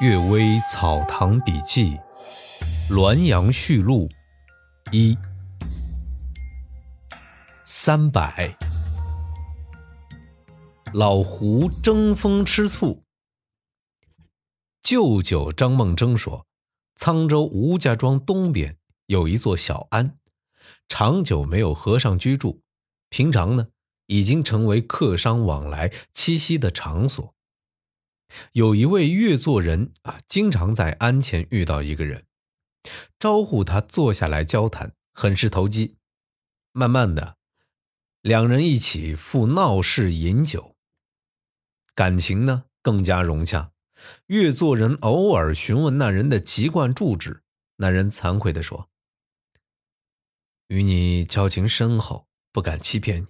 《岳微草堂笔记》滦阳序录一三百，老胡争风吃醋。舅舅张梦征说，沧州吴家庄东边有一座小庵，长久没有和尚居住，平常呢已经成为客商往来栖息的场所。有一位越作人啊，经常在庵前遇到一个人，招呼他坐下来交谈，很是投机。慢慢的，两人一起赴闹市饮酒，感情呢更加融洽。越作人偶尔询问那人的籍贯住址，那人惭愧地说：“与你交情深厚，不敢欺骗你，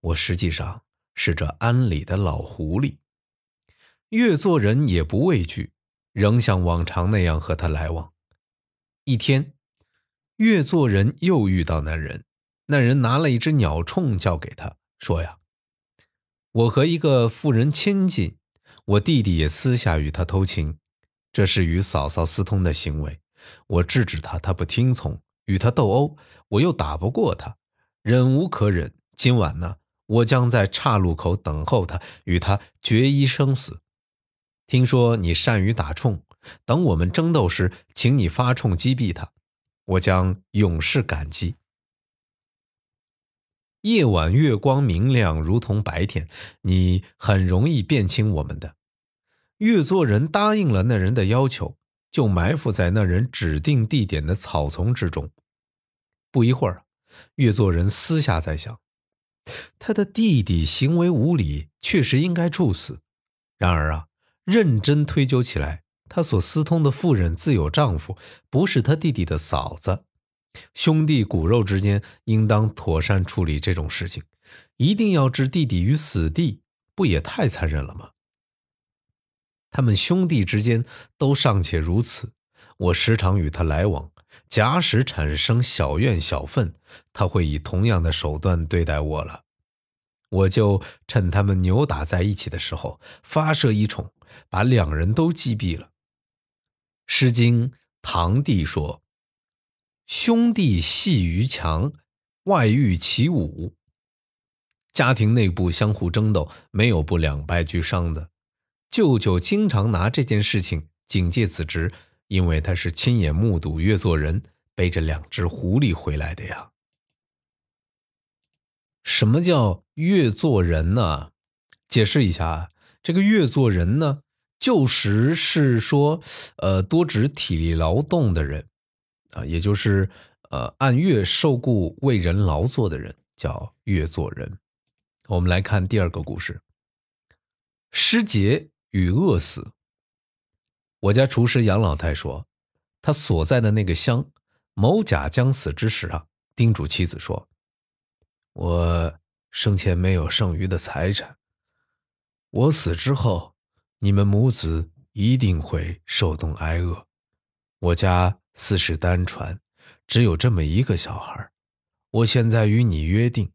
我实际上是这庵里的老狐狸。”越做人也不畏惧，仍像往常那样和他来往。一天，越做人又遇到那人，那人拿了一只鸟铳交给他，说：“呀，我和一个妇人亲近，我弟弟也私下与他偷情，这是与嫂嫂私通的行为。我制止他，他不听从，与他斗殴，我又打不过他，忍无可忍。今晚呢，我将在岔路口等候他，与他决一生死。”听说你善于打铳，等我们争斗时，请你发铳击毙他，我将永世感激。夜晚月光明亮，如同白天，你很容易辨清我们的。越作人答应了那人的要求，就埋伏在那人指定地点的草丛之中。不一会儿，越作人私下在想，他的弟弟行为无礼，确实应该处死。然而啊。认真推究起来，他所私通的妇人自有丈夫，不是他弟弟的嫂子。兄弟骨肉之间，应当妥善处理这种事情。一定要置弟弟于死地，不也太残忍了吗？他们兄弟之间都尚且如此，我时常与他来往，假使产生小怨小愤，他会以同样的手段对待我了。我就趁他们扭打在一起的时候，发射一铳，把两人都击毙了。《诗经·唐帝》说：“兄弟戏于墙，外遇其武。”家庭内部相互争斗，没有不两败俱伤的。舅舅经常拿这件事情警戒子侄，因为他是亲眼目睹越作人背着两只狐狸回来的呀。什么叫越做人呢？解释一下，这个越做人呢，旧时是说，呃，多指体力劳动的人，啊，也就是呃按月受雇为人劳作的人，叫越做人。我们来看第二个故事：失节与饿死。我家厨师杨老太说，他所在的那个乡，某甲将死之时啊，叮嘱妻子说。我生前没有剩余的财产，我死之后，你们母子一定会受冻挨饿。我家四世单传，只有这么一个小孩。我现在与你约定，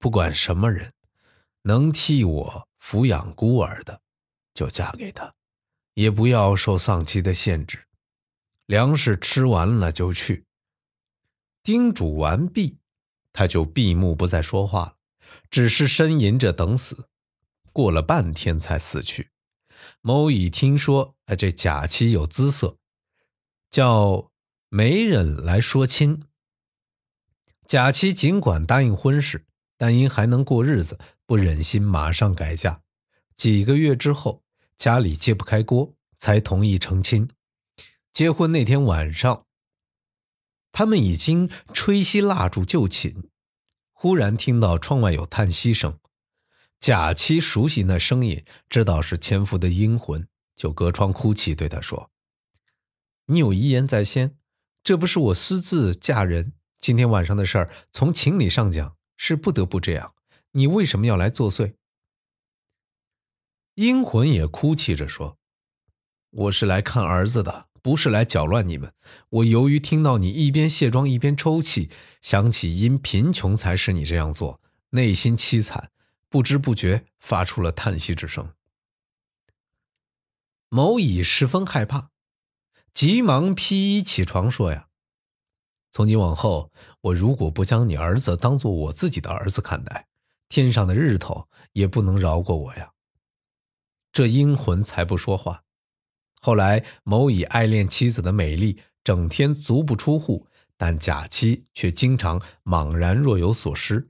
不管什么人，能替我抚养孤儿的，就嫁给他，也不要受丧妻的限制。粮食吃完了就去。叮嘱完毕。他就闭目不再说话了，只是呻吟着等死。过了半天才死去。某乙听说，哎，这贾妻有姿色，叫媒人来说亲。贾妻尽管答应婚事，但因还能过日子，不忍心马上改嫁。几个月之后，家里揭不开锅，才同意成亲。结婚那天晚上。他们已经吹熄蜡烛就寝，忽然听到窗外有叹息声。贾妻熟悉那声音，知道是前夫的阴魂，就隔窗哭泣，对他说：“你有遗言在先，这不是我私自嫁人。今天晚上的事儿，从情理上讲是不得不这样。你为什么要来作祟？”阴魂也哭泣着说：“我是来看儿子的。”不是来搅乱你们。我由于听到你一边卸妆一边抽泣，想起因贫穷才使你这样做，内心凄惨，不知不觉发出了叹息之声。某乙十分害怕，急忙披衣起床说：“呀，从今往后，我如果不将你儿子当做我自己的儿子看待，天上的日头也不能饶过我呀。”这阴魂才不说话。后来，某乙爱恋妻子的美丽，整天足不出户，但假期却经常茫然若有所失。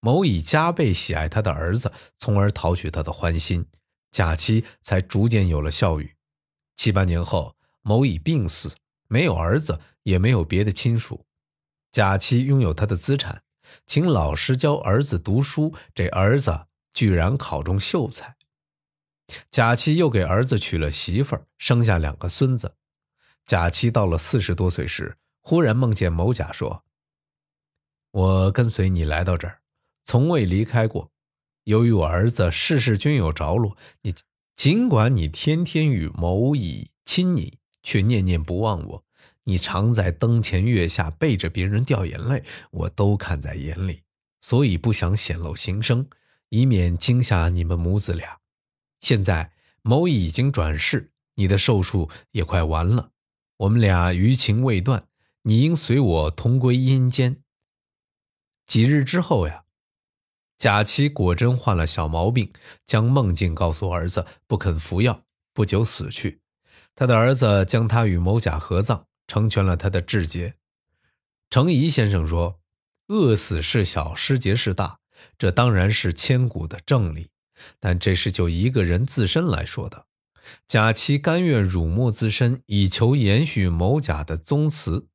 某乙加倍喜爱他的儿子，从而讨取他的欢心，假期才逐渐有了笑语。七八年后，某乙病死，没有儿子，也没有别的亲属。假期拥有他的资产，请老师教儿子读书，这儿子居然考中秀才。贾妻又给儿子娶了媳妇儿，生下两个孙子。贾妻到了四十多岁时，忽然梦见某甲说：“我跟随你来到这儿，从未离开过。由于我儿子事事均有着落，你尽管你天天与某乙亲昵，却念念不忘我。你常在灯前月下背着别人掉眼泪，我都看在眼里，所以不想显露心声，以免惊吓你们母子俩。”现在某乙已经转世，你的寿数也快完了，我们俩余情未断，你应随我同归阴间。几日之后呀，贾妻果真患了小毛病，将梦境告诉儿子，不肯服药，不久死去。他的儿子将他与某甲合葬，成全了他的志节。程颐先生说：“饿死事小，失节事大，这当然是千古的正理。”但这是就一个人自身来说的，贾妻甘愿辱没自身，以求延续某甲的宗祠，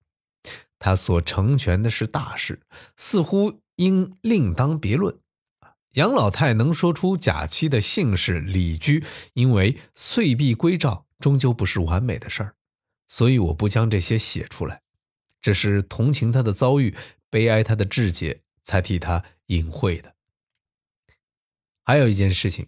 他所成全的是大事，似乎应另当别论。杨老太能说出贾妻的姓氏李居，因为岁毕归赵，终究不是完美的事儿，所以我不将这些写出来，只是同情他的遭遇，悲哀他的志节，才替他隐晦的。还有一件事情，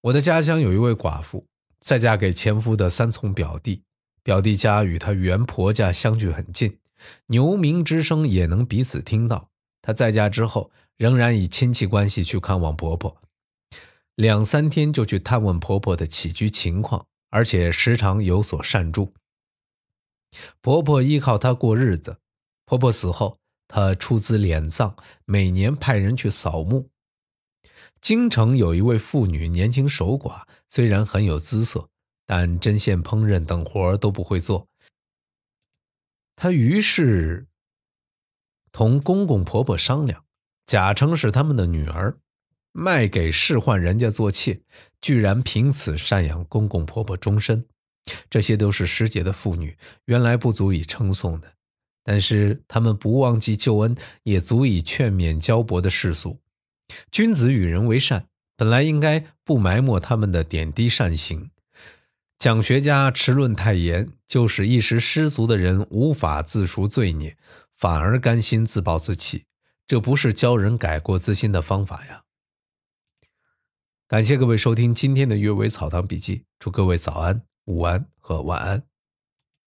我的家乡有一位寡妇，再嫁给前夫的三从表弟，表弟家与她原婆家相距很近，牛鸣之声也能彼此听到。她在家之后，仍然以亲戚关系去看望婆婆，两三天就去探问婆婆的起居情况，而且时常有所善助。婆婆依靠她过日子，婆婆死后，她出资敛葬，每年派人去扫墓。京城有一位妇女，年轻守寡，虽然很有姿色，但针线、烹饪等活儿都不会做。她于是同公公婆婆商量，假称是他们的女儿，卖给世宦人家做妾，居然凭此赡养公公婆婆终身。这些都是失节的妇女，原来不足以称颂的，但是他们不忘记旧恩，也足以劝勉焦薄的世俗。君子与人为善，本来应该不埋没他们的点滴善行。讲学家持论太严，就使一时失足的人无法自赎罪孽，反而甘心自暴自弃。这不是教人改过自新的方法呀！感谢各位收听今天的《阅微草堂笔记》，祝各位早安、午安和晚安。